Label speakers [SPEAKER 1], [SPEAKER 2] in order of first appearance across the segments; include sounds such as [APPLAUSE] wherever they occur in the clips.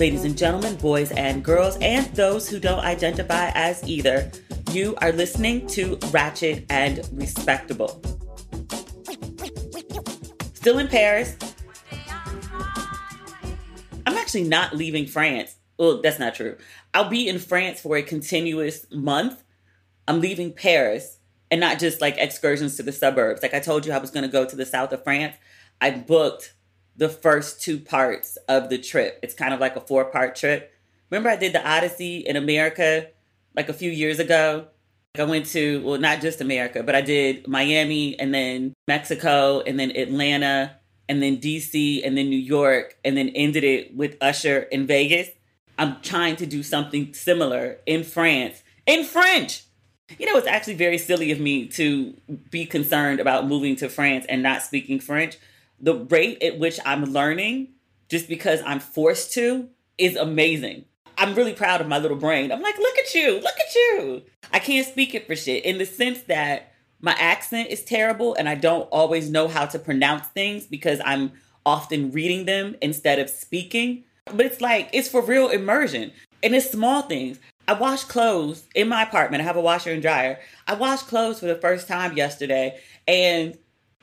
[SPEAKER 1] Ladies and gentlemen, boys and girls, and those who don't identify as either, you are listening to Ratchet and Respectable. Still in Paris. I'm actually not leaving France. Well, that's not true. I'll be in France for a continuous month. I'm leaving Paris and not just like excursions to the suburbs. Like I told you, I was going to go to the south of France. I booked the first two parts of the trip. It's kind of like a four part trip. Remember, I did the Odyssey in America like a few years ago? I went to, well, not just America, but I did Miami and then Mexico and then Atlanta and then DC and then New York and then ended it with Usher in Vegas. I'm trying to do something similar in France in French. You know, it's actually very silly of me to be concerned about moving to France and not speaking French the rate at which I'm learning just because I'm forced to is amazing. I'm really proud of my little brain. I'm like, look at you, look at you. I can't speak it for shit in the sense that my accent is terrible and I don't always know how to pronounce things because I'm often reading them instead of speaking. But it's like, it's for real immersion. And it's small things. I wash clothes in my apartment. I have a washer and dryer. I washed clothes for the first time yesterday and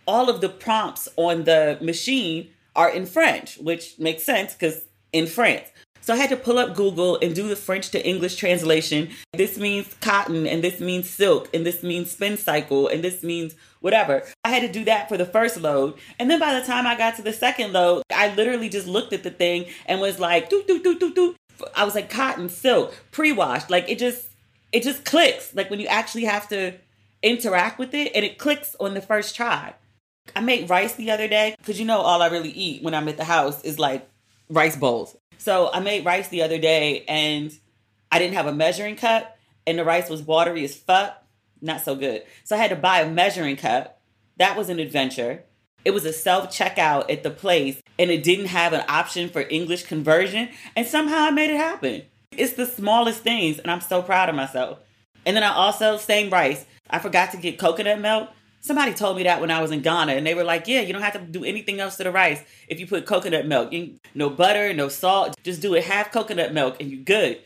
[SPEAKER 1] all of the prompts on the machine are in French, which makes sense because in France. So I had to pull up Google and do the French to English translation. This means cotton, and this means silk, and this means spin cycle, and this means whatever. I had to do that for the first load. And then by the time I got to the second load, I literally just looked at the thing and was like, doo, doo, doo, doo. I was like, cotton, silk, pre washed. Like it just, it just clicks. Like when you actually have to interact with it and it clicks on the first try. I made rice the other day because you know all I really eat when I'm at the house is like rice bowls. So I made rice the other day and I didn't have a measuring cup and the rice was watery as fuck. Not so good. So I had to buy a measuring cup. That was an adventure. It was a self checkout at the place and it didn't have an option for English conversion. And somehow I made it happen. It's the smallest things and I'm so proud of myself. And then I also, same rice, I forgot to get coconut milk. Somebody told me that when I was in Ghana, and they were like, "Yeah, you don't have to do anything else to the rice if you put coconut milk. You, no butter, no salt. Just do it half coconut milk, and you're good."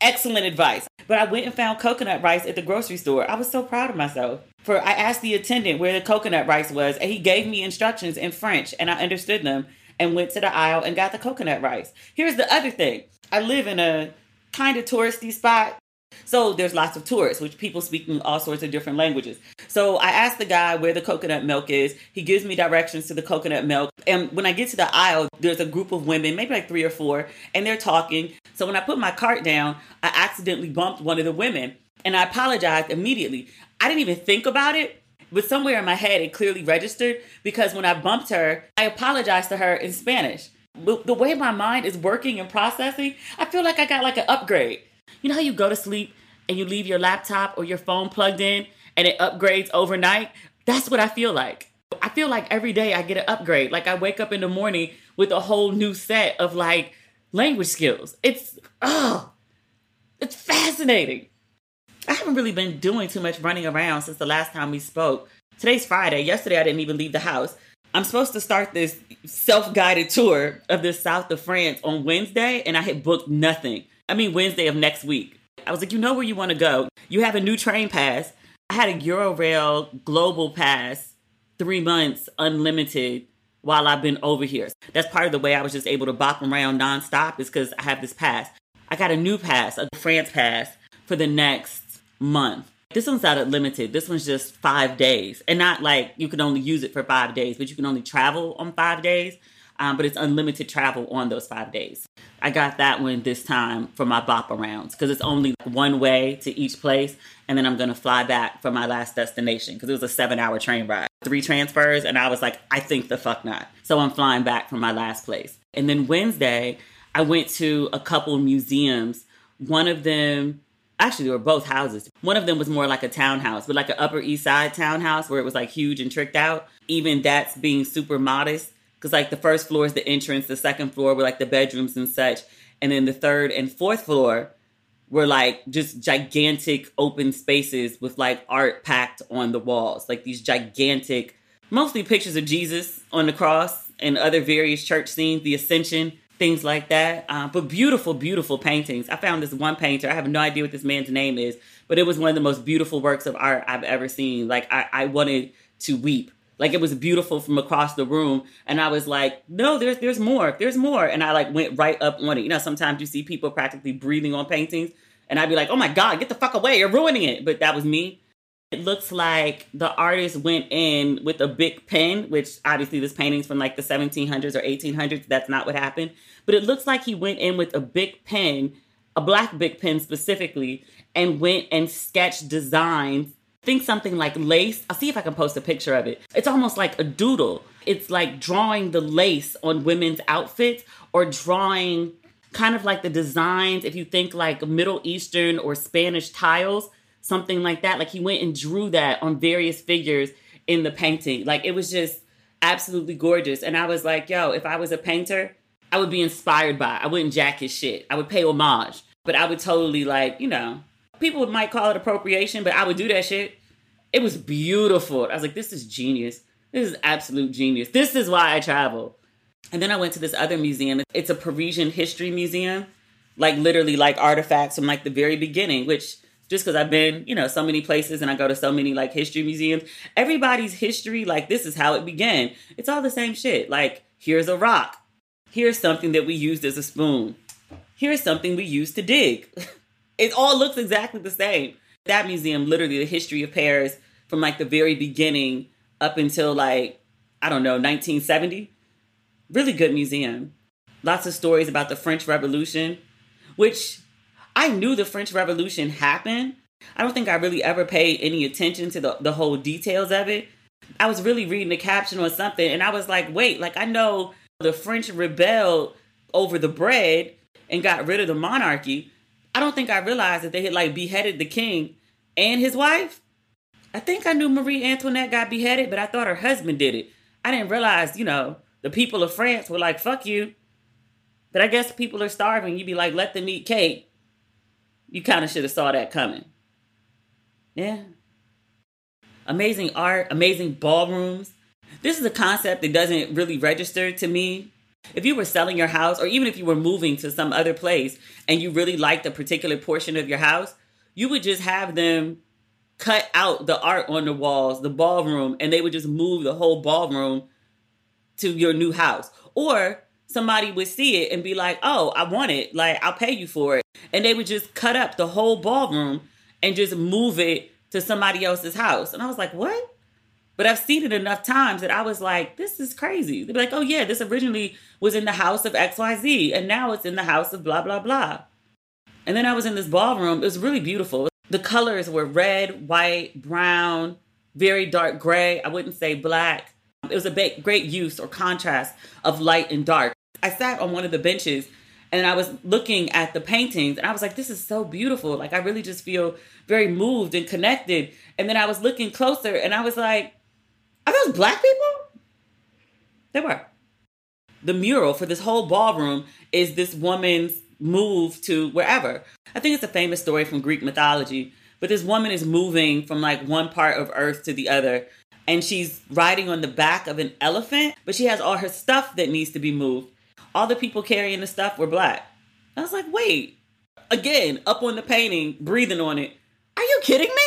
[SPEAKER 1] Excellent advice. But I went and found coconut rice at the grocery store. I was so proud of myself. For I asked the attendant where the coconut rice was, and he gave me instructions in French, and I understood them and went to the aisle and got the coconut rice. Here's the other thing. I live in a kind of touristy spot so there's lots of tourists, which people speaking all sorts of different languages. So I asked the guy where the coconut milk is. He gives me directions to the coconut milk. And when I get to the aisle, there's a group of women, maybe like three or four, and they're talking. So when I put my cart down, I accidentally bumped one of the women and I apologized immediately. I didn't even think about it, but somewhere in my head it clearly registered because when I bumped her, I apologized to her in Spanish. The way my mind is working and processing, I feel like I got like an upgrade. You know how you go to sleep and you leave your laptop or your phone plugged in and it upgrades overnight? That's what I feel like. I feel like every day I get an upgrade. Like I wake up in the morning with a whole new set of like language skills. It's oh, it's fascinating. I haven't really been doing too much running around since the last time we spoke. Today's Friday. Yesterday I didn't even leave the house. I'm supposed to start this self-guided tour of the south of France on Wednesday and I had booked nothing. I mean, Wednesday of next week. I was like, you know where you want to go. You have a new train pass. I had a Eurail Global Pass, three months unlimited while I've been over here. That's part of the way I was just able to bop around nonstop is because I have this pass. I got a new pass, a France pass, for the next month. This one's not limited. This one's just five days. And not like you can only use it for five days, but you can only travel on five days. Um, but it's unlimited travel on those five days. I got that one this time for my bop arounds because it's only one way to each place, and then I'm gonna fly back for my last destination because it was a seven hour train ride, three transfers, and I was like, I think the fuck not. So I'm flying back from my last place. And then Wednesday, I went to a couple museums. One of them actually they were both houses. One of them was more like a townhouse, but like an Upper East Side townhouse where it was like huge and tricked out. Even that's being super modest because like the first floor is the entrance, the second floor were like the bedrooms and such, and then the third and fourth floor were like just gigantic open spaces with like art packed on the walls, like these gigantic, mostly pictures of Jesus on the cross and other various church scenes, the Ascension things like that. Uh, but beautiful, beautiful paintings. I found this one painter. I have no idea what this man's name is, but it was one of the most beautiful works of art I've ever seen. Like I, I wanted to weep. Like it was beautiful from across the room, and I was like, "No, there's there's more, there's more." And I like went right up on it. You know, sometimes you see people practically breathing on paintings, and I'd be like, "Oh my god, get the fuck away! You're ruining it." But that was me. It looks like the artist went in with a big pen, which obviously this painting's from like the 1700s or 1800s. That's not what happened. But it looks like he went in with a big pen, a black big pen specifically, and went and sketched designs. Think something like lace. I'll see if I can post a picture of it. It's almost like a doodle. It's like drawing the lace on women's outfits or drawing kind of like the designs, if you think like Middle Eastern or Spanish tiles something like that. Like he went and drew that on various figures in the painting. Like it was just absolutely gorgeous. And I was like, yo, if I was a painter, I would be inspired by it. I wouldn't jack his shit. I would pay homage. But I would totally like, you know, people might call it appropriation, but I would do that shit. It was beautiful. I was like, this is genius. This is absolute genius. This is why I travel. And then I went to this other museum. It's a Parisian history museum, like literally like artifacts from like the very beginning, which just because I've been, you know, so many places and I go to so many like history museums. Everybody's history, like this is how it began. It's all the same shit. Like, here's a rock. Here's something that we used as a spoon. Here's something we used to dig. [LAUGHS] it all looks exactly the same. That museum, literally the history of Paris from like the very beginning up until like, I don't know, 1970. Really good museum. Lots of stories about the French Revolution, which I knew the French Revolution happened. I don't think I really ever paid any attention to the, the whole details of it. I was really reading the caption or something, and I was like, wait, like I know the French rebelled over the bread and got rid of the monarchy. I don't think I realized that they had like beheaded the king and his wife. I think I knew Marie Antoinette got beheaded, but I thought her husband did it. I didn't realize, you know, the people of France were like, fuck you. But I guess people are starving. You'd be like, let them eat cake you kind of should have saw that coming. Yeah. Amazing art, amazing ballrooms. This is a concept that doesn't really register to me. If you were selling your house, or even if you were moving to some other place and you really liked a particular portion of your house, you would just have them cut out the art on the walls, the ballroom, and they would just move the whole ballroom to your new house. Or somebody would see it and be like, oh, I want it. Like, I'll pay you for it. And they would just cut up the whole ballroom and just move it to somebody else's house. And I was like, what? But I've seen it enough times that I was like, this is crazy. They'd be like, oh, yeah, this originally was in the house of XYZ, and now it's in the house of blah, blah, blah. And then I was in this ballroom. It was really beautiful. The colors were red, white, brown, very dark gray. I wouldn't say black. It was a great use or contrast of light and dark. I sat on one of the benches and I was looking at the paintings and I was like, this is so beautiful. Like, I really just feel very moved and connected. And then I was looking closer and I was like, are those black people? They were. The mural for this whole ballroom is this woman's move to wherever. I think it's a famous story from Greek mythology, but this woman is moving from like one part of earth to the other. And she's riding on the back of an elephant, but she has all her stuff that needs to be moved all the people carrying the stuff were black. I was like, wait, again, up on the painting, breathing on it. Are you kidding me?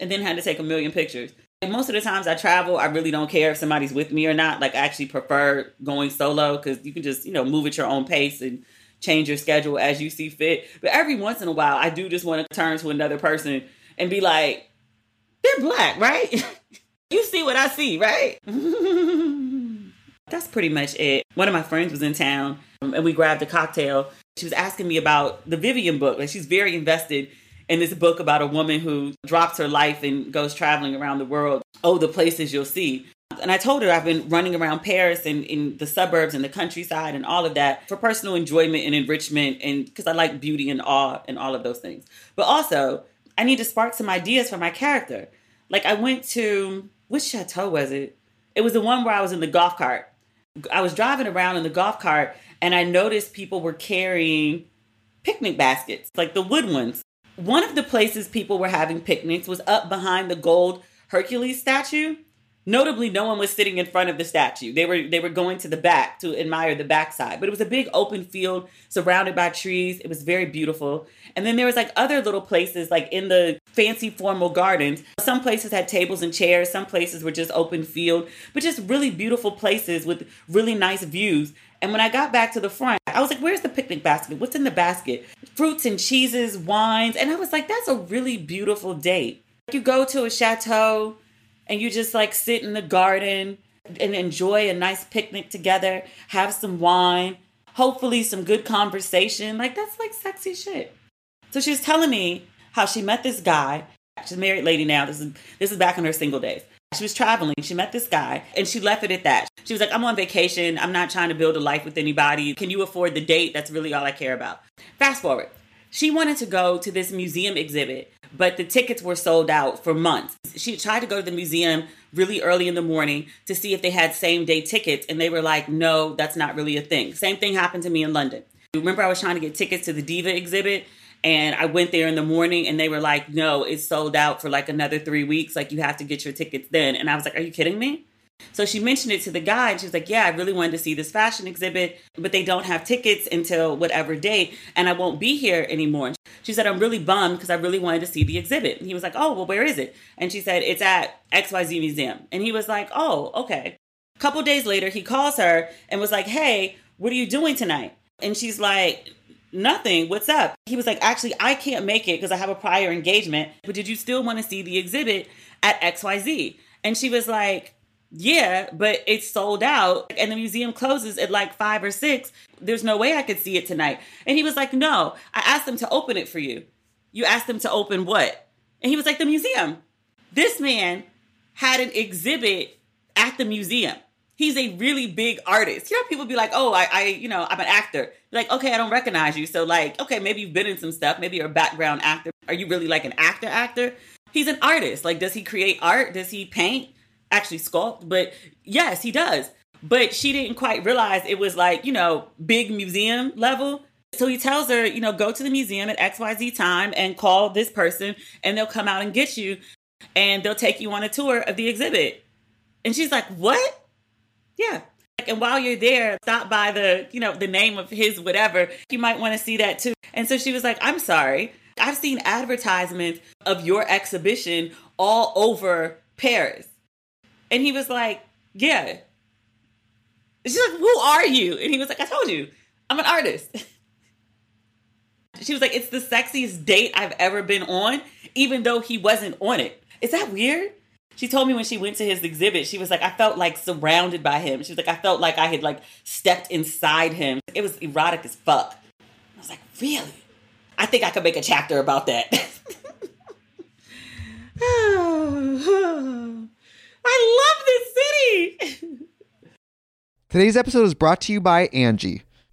[SPEAKER 1] And then had to take a million pictures. Most of the times I travel, I really don't care if somebody's with me or not. Like I actually prefer going solo because you can just, you know, move at your own pace and change your schedule as you see fit. But every once in a while, I do just want to turn to another person and be like, they're black, right? [LAUGHS] you see what I see, right? [LAUGHS] That's pretty much it. One of my friends was in town and we grabbed a cocktail. She was asking me about the Vivian book. Like she's very invested in this book about a woman who drops her life and goes traveling around the world. Oh, the places you'll see. And I told her I've been running around Paris and in the suburbs and the countryside and all of that for personal enjoyment and enrichment and because I like beauty and awe and all of those things. But also, I need to spark some ideas for my character. Like I went to which chateau was it? It was the one where I was in the golf cart. I was driving around in the golf cart and I noticed people were carrying picnic baskets, like the wood ones. One of the places people were having picnics was up behind the gold Hercules statue. Notably, no one was sitting in front of the statue. They were they were going to the back to admire the backside. But it was a big open field surrounded by trees. It was very beautiful. And then there was like other little places like in the fancy formal gardens. Some places had tables and chairs, some places were just open field, but just really beautiful places with really nice views. And when I got back to the front, I was like, where's the picnic basket? What's in the basket? Fruits and cheeses, wines. And I was like, that's a really beautiful date. Like you go to a chateau and you just like sit in the garden and enjoy a nice picnic together, have some wine, hopefully some good conversation. Like that's like sexy shit. So she was telling me how she met this guy. She's a married lady now. This is this is back in her single days. She was traveling. She met this guy and she left it at that. She was like, I'm on vacation. I'm not trying to build a life with anybody. Can you afford the date? That's really all I care about. Fast forward. She wanted to go to this museum exhibit but the tickets were sold out for months. She tried to go to the museum really early in the morning to see if they had same day tickets, and they were like, no, that's not really a thing. Same thing happened to me in London. Remember, I was trying to get tickets to the Diva exhibit, and I went there in the morning, and they were like, no, it's sold out for like another three weeks. Like, you have to get your tickets then. And I was like, are you kidding me? So she mentioned it to the guy and she was like, Yeah, I really wanted to see this fashion exhibit, but they don't have tickets until whatever date and I won't be here anymore. She said, I'm really bummed because I really wanted to see the exhibit. And he was like, Oh, well, where is it? And she said, It's at XYZ Museum. And he was like, Oh, okay. A couple days later, he calls her and was like, Hey, what are you doing tonight? And she's like, Nothing. What's up? He was like, Actually, I can't make it because I have a prior engagement, but did you still want to see the exhibit at XYZ? And she was like, yeah, but it's sold out and the museum closes at like five or six. There's no way I could see it tonight. And he was like, No, I asked them to open it for you. You asked them to open what? And he was like, The museum. This man had an exhibit at the museum. He's a really big artist. You know, people be like, "Oh, I, I, you know, I'm an actor." You're like, okay, I don't recognize you. So, like, okay, maybe you've been in some stuff. Maybe you're a background actor. Are you really like an actor? Actor? He's an artist. Like, does he create art? Does he paint? actually sculpt, but yes, he does. But she didn't quite realize it was like, you know, big museum level. So he tells her, you know, go to the museum at XYZ time and call this person and they'll come out and get you and they'll take you on a tour of the exhibit. And she's like, what? Yeah. And while you're there, stop by the, you know, the name of his whatever. You might want to see that too. And so she was like, I'm sorry. I've seen advertisements of your exhibition all over Paris. And he was like, Yeah. She's like, Who are you? And he was like, I told you, I'm an artist. [LAUGHS] she was like, It's the sexiest date I've ever been on, even though he wasn't on it. Is that weird? She told me when she went to his exhibit, she was like, I felt like surrounded by him. She was like, I felt like I had like stepped inside him. It was erotic as fuck. I was like, really? I think I could make a chapter about that. [LAUGHS] [SIGHS] I love this city. [LAUGHS]
[SPEAKER 2] Today's episode is brought to you by Angie.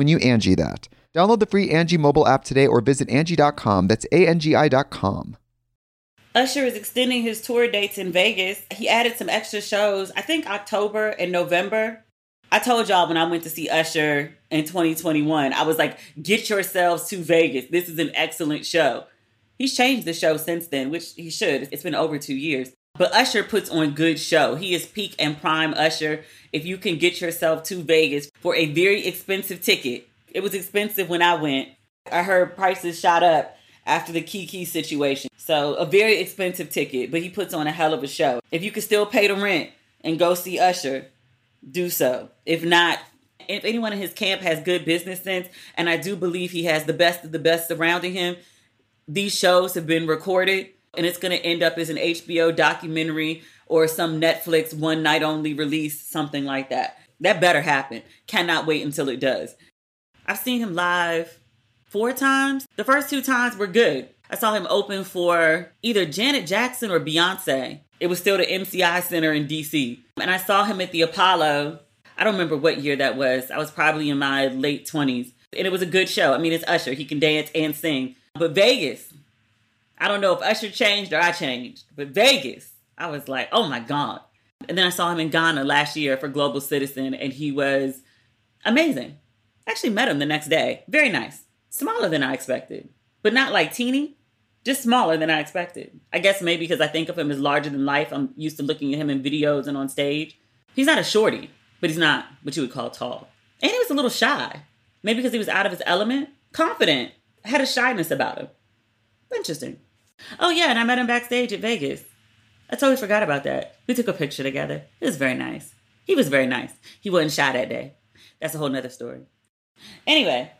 [SPEAKER 2] when you Angie that. Download the free Angie mobile app today or visit Angie.com. That's A N G I.com.
[SPEAKER 1] Usher is extending his tour dates in Vegas. He added some extra shows, I think October and November. I told y'all when I went to see Usher in 2021, I was like, get yourselves to Vegas. This is an excellent show. He's changed the show since then, which he should. It's been over two years. But Usher puts on good show. He is peak and prime Usher. If you can get yourself to Vegas for a very expensive ticket, it was expensive when I went. I heard prices shot up after the Keke situation. So a very expensive ticket, but he puts on a hell of a show. If you can still pay the rent and go see Usher, do so. If not, if anyone in his camp has good business sense, and I do believe he has the best of the best surrounding him, these shows have been recorded and it's going to end up as an HBO documentary or some Netflix one night only release, something like that. That better happen. Cannot wait until it does. I've seen him live four times. The first two times were good. I saw him open for either Janet Jackson or Beyonce. It was still the MCI Center in DC. And I saw him at the Apollo. I don't remember what year that was. I was probably in my late 20s. And it was a good show. I mean, it's Usher. He can dance and sing. But Vegas, I don't know if Usher changed or I changed, but Vegas, I was like, oh my God. And then I saw him in Ghana last year for Global Citizen, and he was amazing. Actually met him the next day. Very nice. Smaller than I expected, but not like teeny, just smaller than I expected. I guess maybe because I think of him as larger than life. I'm used to looking at him in videos and on stage. He's not a shorty, but he's not what you would call tall. And he was a little shy. Maybe because he was out of his element. Confident. Had a shyness about him. Interesting. Oh, yeah, and I met him backstage at Vegas. I totally forgot about that. We took a picture together. It was very nice. He was very nice. He wasn't shy that day. That's a whole nother story. Anyway,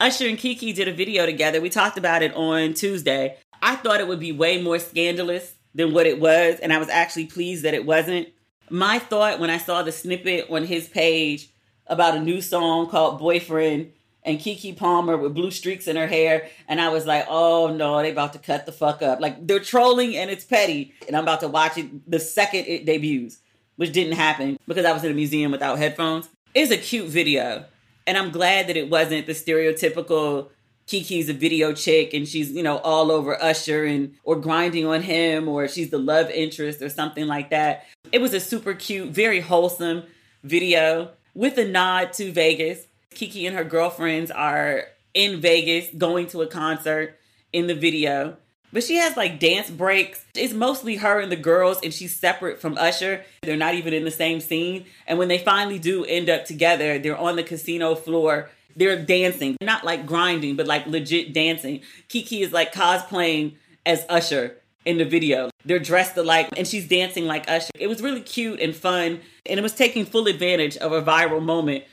[SPEAKER 1] Usher and Keke did a video together. We talked about it on Tuesday. I thought it would be way more scandalous than what it was, and I was actually pleased that it wasn't. My thought when I saw the snippet on his page about a new song called Boyfriend and Keke Palmer with blue streaks in her hair. And I was like, oh no, they about to cut the fuck up. Like they're trolling and it's petty. And I'm about to watch it the second it debuts, which didn't happen because I was in a museum without headphones. It's a cute video. And I'm glad that it wasn't the stereotypical Keke's a video chick and she's, you know, all over Usher and or grinding on him or she's the love interest or something like that. It was a super cute, very wholesome video with a nod to Vegas Keke and her girlfriends are in Vegas going to a concert in the video. But she has like dance breaks. It's mostly her and the girls, and she's separate from Usher. They're not even in the same scene. And when they finally do end up together, they're on the casino floor. They're dancing, not like grinding, but like legit dancing. Keke is like cosplaying as Usher in the video. They're dressed alike and she's dancing like Usher. It was really cute and fun, and it was taking full advantage of a viral moment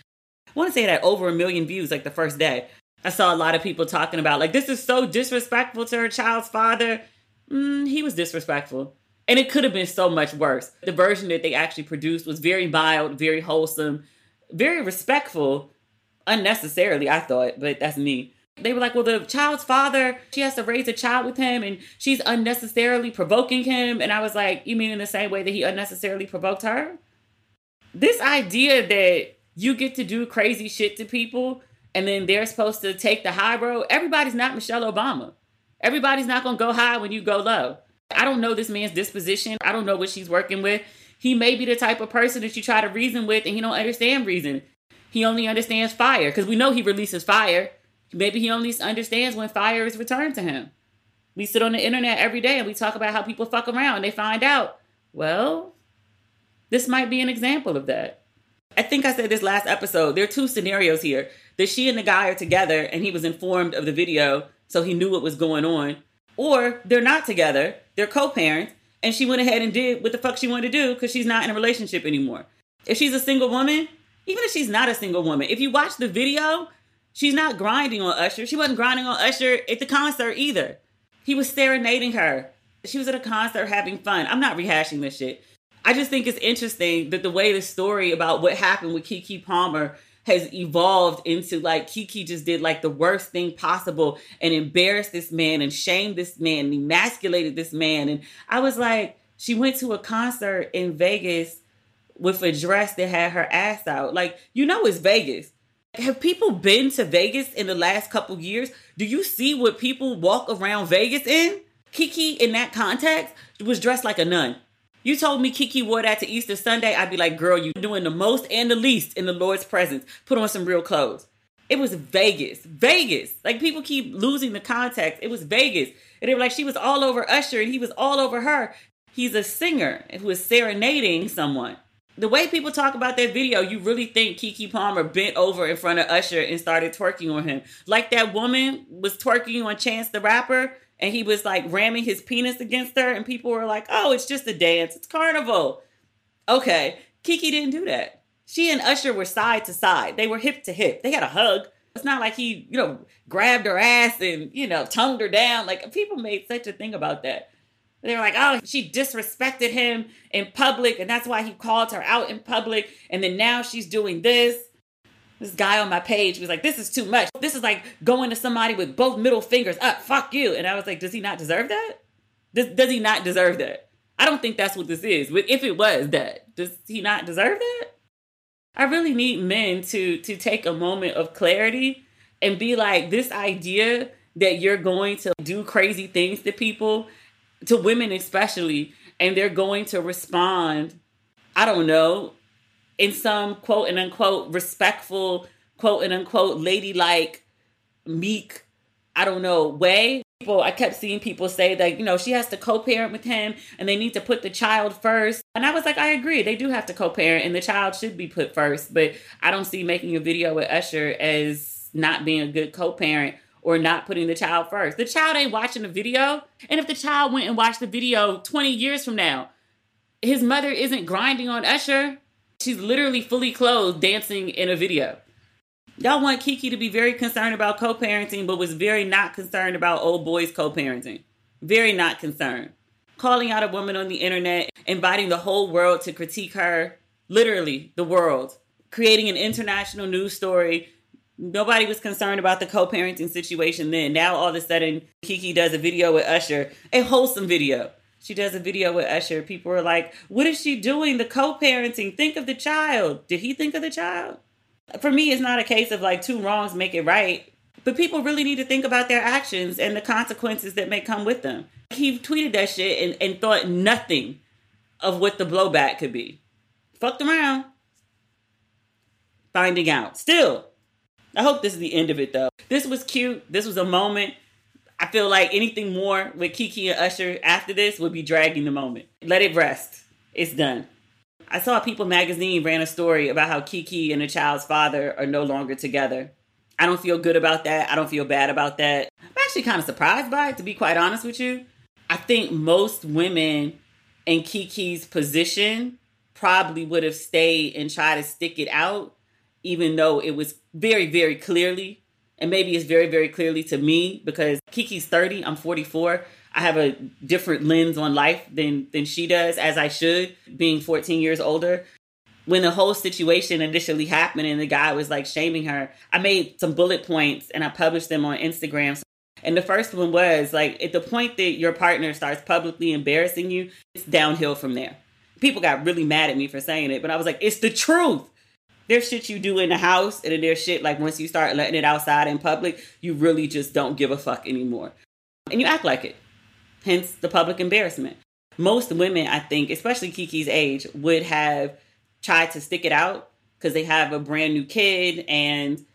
[SPEAKER 1] I want to say that over a million views like the first day. I saw a lot of people talking about like this is so disrespectful to her child's father. Mm, he was disrespectful. And it could have been so much worse. The version that they actually produced was very mild, very wholesome, very respectful, unnecessarily, I thought, but that's me. They were like, well, the child's father, she has to raise a child with him and she's unnecessarily provoking him. And I was like, you mean in the same way that he unnecessarily provoked her? This idea that you get to do crazy shit to people and then they're supposed to take the high road. Everybody's not Michelle Obama. Everybody's not going to go high when you go low. I don't know this man's disposition. I don't know what she's working with. He may be the type of person that you try to reason with and he don't understand reason. He only understands fire because we know he releases fire. Maybe he only understands when fire is returned to him. We sit on the internet every day and we talk about how people fuck around and they find out. Well, this might be an example of that. I think I said this last episode. There are two scenarios here that she and the guy are together and he was informed of the video, so he knew what was going on. Or they're not together, they're co parents, and she went ahead and did what the fuck she wanted to do because she's not in a relationship anymore. If she's a single woman, even if she's not a single woman, if you watch the video, she's not grinding on Usher. She wasn't grinding on Usher at the concert either. He was serenading her. She was at a concert having fun. I'm not rehashing this shit. I just think it's interesting that the way the story about what happened with Keke Palmer has evolved into like Keke just did like the worst thing possible and embarrassed this man and shamed this man and emasculated this man. And I was like, she went to a concert in Vegas with a dress that had her ass out. Like, you know, it's Vegas. Have people been to Vegas in the last couple years? Do you see what people walk around Vegas in? Keke, in that context, was dressed like a nun. You told me Keke wore that to Easter Sunday, I'd be like, girl, you doing the most and the least in the Lord's presence. Put on some real clothes. It was Vegas. Vegas. Like people keep losing the context. It was Vegas. And they were like, she was all over Usher and he was all over her. He's a singer who is serenading someone. The way people talk about that video, you really think Keke Palmer bent over in front of Usher and started twerking on him. Like that woman was twerking on Chance the Rapper and he was like ramming his penis against her, and people were like, "Oh, it's just a dance. It's carnival." Okay, Keke didn't do that. She and Usher were side to side. They were hip to hip. They had a hug. It's not like he, you know, grabbed her ass and you know tongued her down. Like people made such a thing about that. They were like, oh, she disrespected him in public, and that's why he called her out in public. And then now she's doing this this guy on my page was like, "This is too much. This is like going to somebody with both middle fingers up. Fuck you." And I was like, "Does he not deserve that? Does does he not deserve that? I don't think that's what this is. If it was that, does he not deserve that? I really need men to to take a moment of clarity and be like, this idea that you're going to do crazy things to people, to women especially, and they're going to respond. I don't know in some quote and unquote respectful, quote and unquote ladylike, meek, I don't know, way. People, I kept seeing people say that, you know, she has to co parent with him and they need to put the child first. And I was like, I agree. They do have to co parent and the child should be put first. But I don't see making a video with Usher as not being a good co parent or not putting the child first. The child ain't watching the video. And if the child went and watched the video 20 years from now, his mother isn't grinding on Usher. She's literally fully clothed dancing in a video. Y'all want Keke to be very concerned about co parenting, but was very not concerned about old boys co parenting. Very not concerned. Calling out a woman on the internet, inviting the whole world to critique her, literally the world, creating an international news story. Nobody was concerned about the co parenting situation then. Now, all of a sudden, Keke does a video with Usher, a wholesome video she does a video with Usher. People are like, what is she doing? The co parenting. Think of the child. Did he think of the child? For me, it's not a case of like two wrongs make it right, but people really need to think about their actions and the consequences that may come with them. He tweeted that shit and, and thought nothing of what the blowback could be. Fucked around. Finding out. Still, I hope this is the end of it though. This was cute. This was a moment. I feel like anything more with Keke and Usher after this would be dragging the moment. Let it rest. It's done. I saw People magazine ran a story about how Keke and the child's father are no longer together. I don't feel good about that. I don't feel bad about that. I'm actually kind of surprised by it, to be quite honest with you. I think most women in Keke's position probably would have stayed and tried to stick it out, even though it was very, very clearly and maybe it's very very clearly to me because Keke's 30, I'm 44. I have a different lens on life than than she does as I should being 14 years older. When the whole situation initially happened and the guy was like shaming her, I made some bullet points and I published them on Instagram. And the first one was like at the point that your partner starts publicly embarrassing you, it's downhill from there. People got really mad at me for saying it, but I was like, it's the truth there's shit you do in the house, and then there's shit like once you start letting it outside in public, you really just don't give a fuck anymore. And you act like it. Hence the public embarrassment. Most women, I think, especially Keke's age, would have tried to stick it out because they have a brand new kid and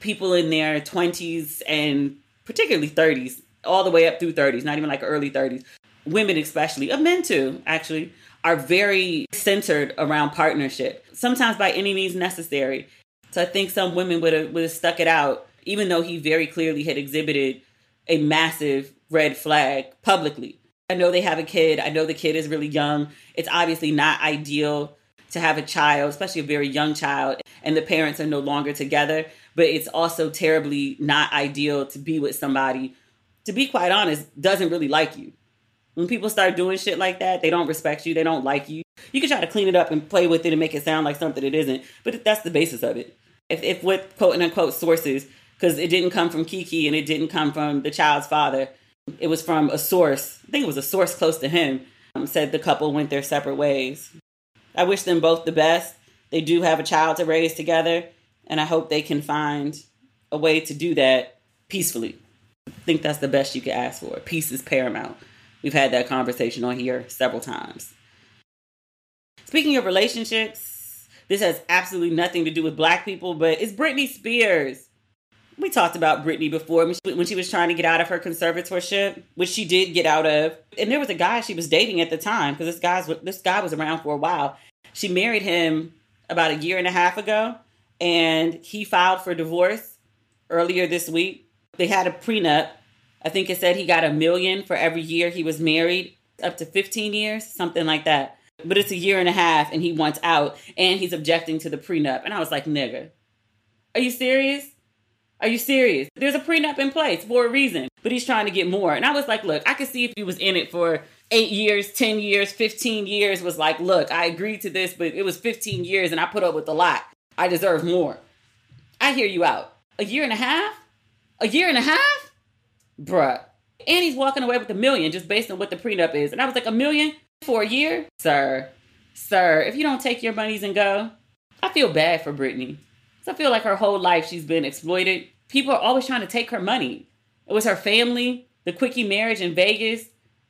[SPEAKER 1] people in their 20s and particularly 30s, all the way up through 30s, not even like early 30s. Women, especially, of men too, actually, are very centered around partnership, sometimes by any means necessary. So I think some women would have, would have stuck it out, even though he very clearly had exhibited a massive red flag publicly. I know they have a kid. I know the kid is really young. It's obviously not ideal to have a child, especially a very young child, and the parents are no longer together. But it's also terribly not ideal to be with somebody to be quite honest, doesn't really like you. When people start doing shit like that, they don't respect you, they don't like you. You can try to clean it up and play with it and make it sound like something it isn't, but that's the basis of it. If, if with quote unquote sources, because it didn't come from Keke and it didn't come from the child's father, it was from a source. I think it was a source close to him. Um, said the couple went their separate ways. I wish them both the best. They do have a child to raise together, and I hope they can find a way to do that peacefully. I think that's the best you could ask for. Peace is paramount. We've had that conversation on here several times. Speaking of relationships, this has absolutely nothing to do with black people, but it's Britney Spears. We talked about Britney before when she was trying to get out of her conservatorship, which she did get out of. And there was a guy she was dating at the time because this guy's this guy was around for a while. She married him about a year and a half ago, and he filed for divorce earlier this week. They had a prenup. I think it said he got a million for every year he was married, up to 15 years, something like that. But it's a year and a half, and he wants out, and he's objecting to the prenup. And I was like, nigga, are you serious? Are you serious? There's a prenup in place for a reason, but he's trying to get more. And I was like, look, I could see if he was in it for eight years, 10 years, 15 years, was like, look, I agreed to this, but it was 15 years and I put up with a lot. I deserve more. I hear you out. A year and a half? A year and a half? Bruh. And he's walking away with a million just based on what the prenup is. And I was like, a million for a year? Sir, sir, if you don't take your monies and go, I feel bad for Britney. I feel like her whole life she's been exploited. People are always trying to take her money. It was her family, the quickie marriage in Vegas,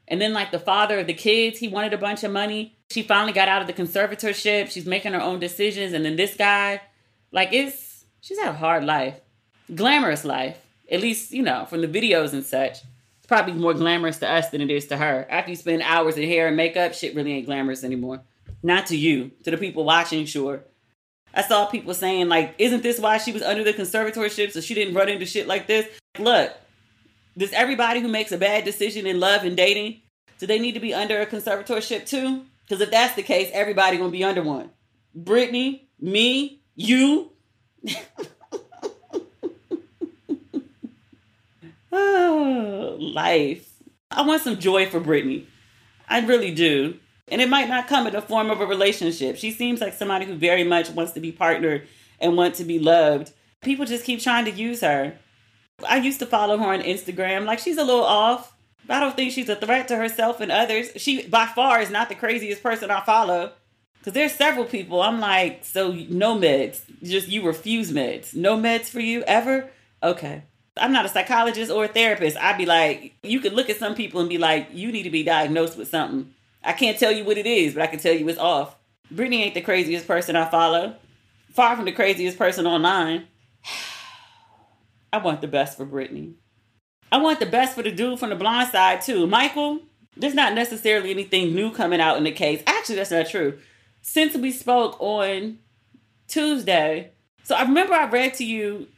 [SPEAKER 1] and then like the father of the kids, he wanted a bunch of money. She finally got out of the conservatorship. She's making her own decisions. And then this guy, like it's she's had a hard life. Glamorous life. At least, you know, from the videos and such. It's probably more glamorous to us than it is to her. After you spend hours in hair and makeup, shit really ain't glamorous anymore. Not to you, to the people watching, sure. I saw people saying, like, isn't this why she was under the conservatorship so she didn't run into shit like this? Look, does everybody who makes a bad decision in love and dating, do they need to be under a conservatorship too? Because if that's the case, everybody gonna be under one. Britney, me, you. [LAUGHS] oh, [SIGHS] life. I want some joy for Britney. I really do. And it might not come in the form of a relationship. She seems like somebody who very much wants to be partnered and want to be loved. People just keep trying to use her. I used to follow her on Instagram. Like she's a little off. I don't think she's a threat to herself and others. She by far is not the craziest person I follow. Cause there's several people. I'm like, so no meds. Just you refuse meds. No meds for you ever? Okay. I'm not a psychologist or a therapist. I'd be like, you could look at some people and be like, you need to be diagnosed with something. I can't tell you what it is, but I can tell you it's off. Britney ain't the craziest person I follow. Far from the craziest person online. [SIGHS] I want the best for Britney. I want the best for the dude from the blind side too. Michael, there's not necessarily anything new coming out in the case. Actually, that's not true. Since we spoke on Tuesday, so I remember I read to you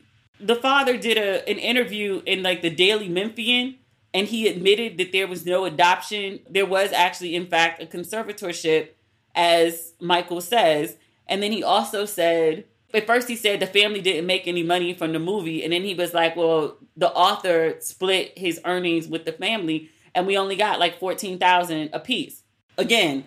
[SPEAKER 1] the father did a an interview in like the Daily Memphian and he admitted that there was no adoption. There was actually in fact a conservatorship as Michael says. And then he also said at first he said the family didn't make any money from the movie. And then he was like well the author split his earnings with the family and we only got like 14,000 a piece again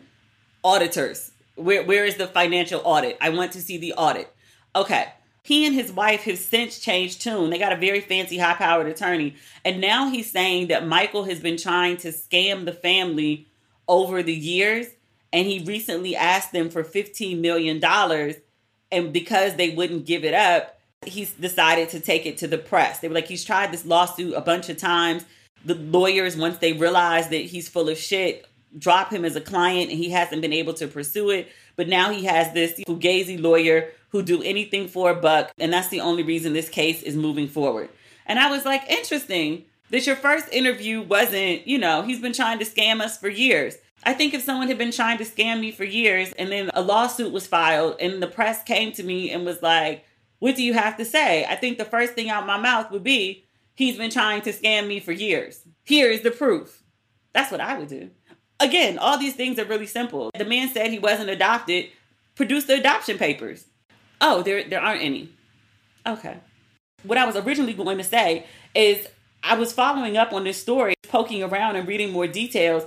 [SPEAKER 1] auditors. Where where is the financial audit? I want to see the audit. Okay he and his wife have since changed tune they got a very fancy high powered attorney and now he's saying that michael has been trying to scam the family over the years and he recently asked them for 15 million dollars and because they wouldn't give it up, he's decided to take it to the press. They were like, he's tried this lawsuit a bunch of times. The lawyers, once they realize that he's full of shit, drop him as a client and he hasn't been able to pursue it. But now he has this fugazi lawyer who do anything for a buck. And that's the only reason this case is moving forward. And I was like, interesting that your first interview wasn't, you know, he's been trying to scam us for years. I think if someone had been trying to scam me for years and then a lawsuit was filed and the press came to me and was like, What do you have to say? I think the first thing out my mouth would be, He's been trying to scam me for years. Here is the proof. That's what I would do. Again, all these things are really simple. The man said he wasn't adopted. Produce the adoption papers. Oh, there, there aren't any. Okay. What I was originally going to say is I was following up on this story, poking around and reading more details.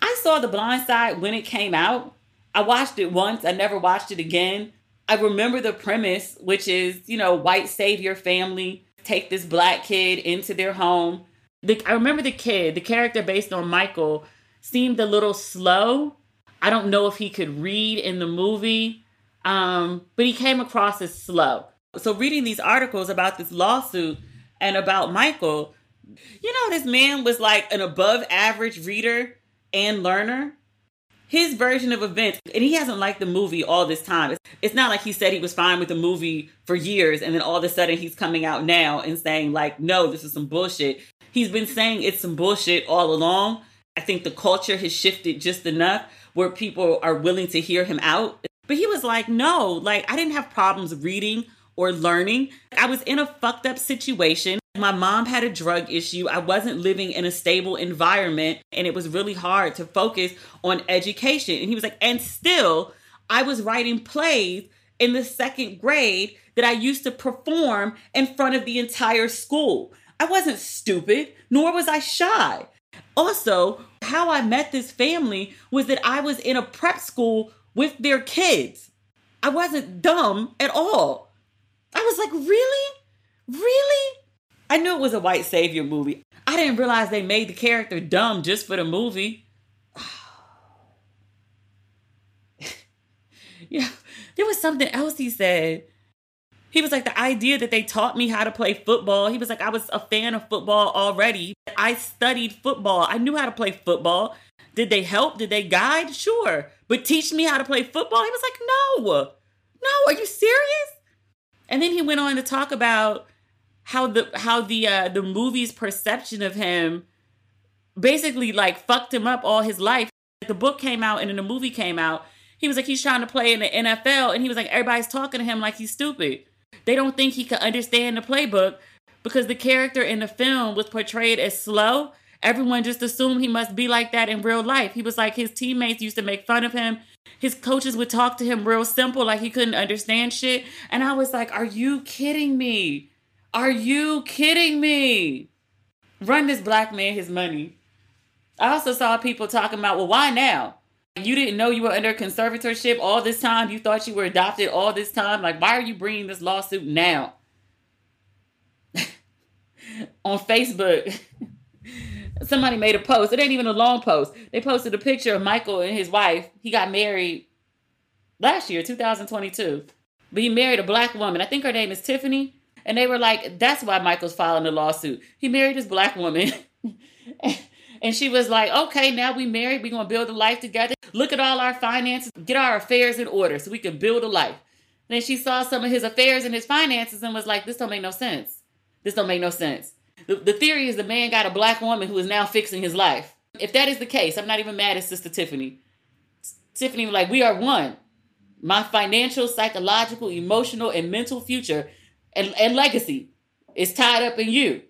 [SPEAKER 1] I saw The Blind Side when it came out. I watched it once, I never watched it again. I remember the premise, which is, you know, white savior family take this black kid into their home. The, I remember the kid, the character based on Michael, seemed a little slow. I don't know if he could read in the movie, um, but he came across as slow. So, reading these articles about this lawsuit and about Michael, you know, this man was like an above average reader and learner. His version of events, and he hasn't liked the movie all this time. It's, it's not like he said he was fine with the movie for years, and then all of a sudden he's coming out now and saying, like, no, this is some bullshit. He's been saying it's some bullshit all along. I think the culture has shifted just enough where people are willing to hear him out. But he was like, no, like, I didn't have problems reading or learning. I was in a fucked up situation. My mom had a drug issue. I wasn't living in a stable environment, and it was really hard to focus on education. And he was like, and still, I was writing plays in the second grade that I used to perform in front of the entire school. I wasn't stupid, nor was I shy. Also, how I met this family was that I was in a prep school with their kids. I wasn't dumb at all. I was like, really? Really? I knew it was a white savior movie. I didn't realize they made the character dumb just for the movie. [SIGHS] yeah, there was something else he said. He was like, the idea that they taught me how to play football. He was like, I was a fan of football already. I studied football. I knew how to play football. Did they help? Did they guide? Sure. But teach me how to play football? He was like, no. No, are you serious? And then he went on to talk about how the how the uh the movie's perception of him basically like fucked him up all his life. The book came out and then the movie came out. He was like he's trying to play in the NFL and he was like everybody's talking to him like he's stupid. They don't think he could understand the playbook because the character in the film was portrayed as slow. Everyone just assumed he must be like that in real life. He was like his teammates used to make fun of him. His coaches would talk to him real simple, like he couldn't understand shit. And I was like, Are you kidding me? Are you kidding me? Run this black man his money. I also saw people talking about, well, why now? You didn't know you were under conservatorship all this time. You thought you were adopted all this time. Like, why are you bringing this lawsuit now? [LAUGHS] On Facebook, [LAUGHS] somebody made a post. It ain't even a long post. They posted a picture of Michael and his wife. He got married last year, 2022. But he married a black woman. I think her name is Tiffany. And they were like, that's why Michael's filing the lawsuit. He married this black woman. [LAUGHS] and she was like, okay, now we married. We're going to build a life together. Look at all our finances. Get our affairs in order so we can build a life. And then she saw some of his affairs and his finances and was like, this don't make no sense. This don't make no sense. The, the theory is the man got a black woman who is now fixing his life. If that is the case, I'm not even mad at Sister Tiffany. Tiffany like, we are one. My financial, psychological, emotional, and mental future and, and legacy is tied up in you.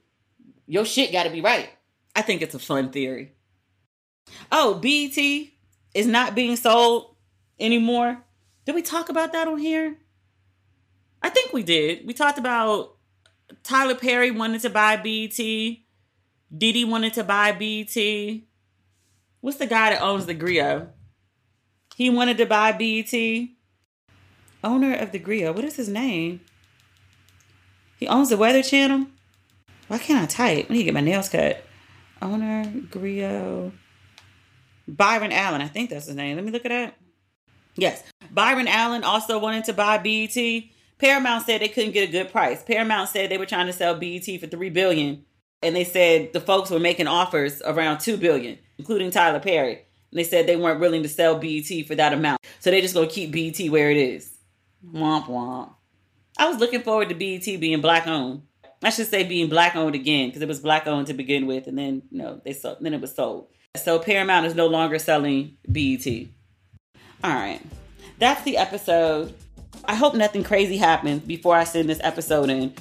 [SPEAKER 1] Your shit got to be right. I think it's a fun theory. Oh, BET is not being sold anymore. Did we talk about that on here? I think we did. We talked about Tyler Perry wanted to buy BET. Diddy wanted to buy BET. What's the guy that owns the Grio? He wanted to buy BET. Owner of the Grio. What is his name? He owns the Weather Channel. Why can't I type? I need to get my nails cut. Owner, Grio. Byron Allen. I think that's his name. Let me look at that. Yes. Byron Allen also wanted to buy BET. Paramount said they couldn't get a good price. Paramount said they were trying to sell BET for three billion. And they said the folks were making offers around two billion, including Tyler Perry. And they said they weren't willing to sell BET for that amount. So they're just gonna keep BET where it is. Womp womp. I was looking forward to BET being black owned. I should say being black owned again because it was black owned to begin with, and then you know they sold, then it was sold. So Paramount is no longer selling BET. All right, that's the episode. I hope nothing crazy happens before I send this episode in.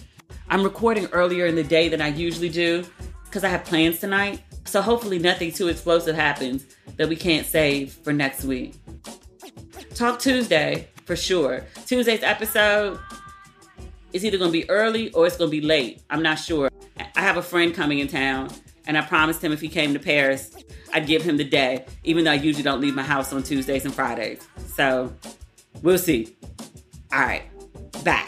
[SPEAKER 1] I'm recording earlier in the day than I usually do because I have plans tonight. So hopefully nothing too explosive happens that we can't save for next week. Talk Tuesday for sure. Tuesday's episode it's either going to be early or it's going to be late. I'm not sure. I have a friend coming in town, and I promised him if he came to Paris, I'd give him the day, even though I usually don't leave my house on Tuesdays and Fridays. So we'll see. All right. Bye.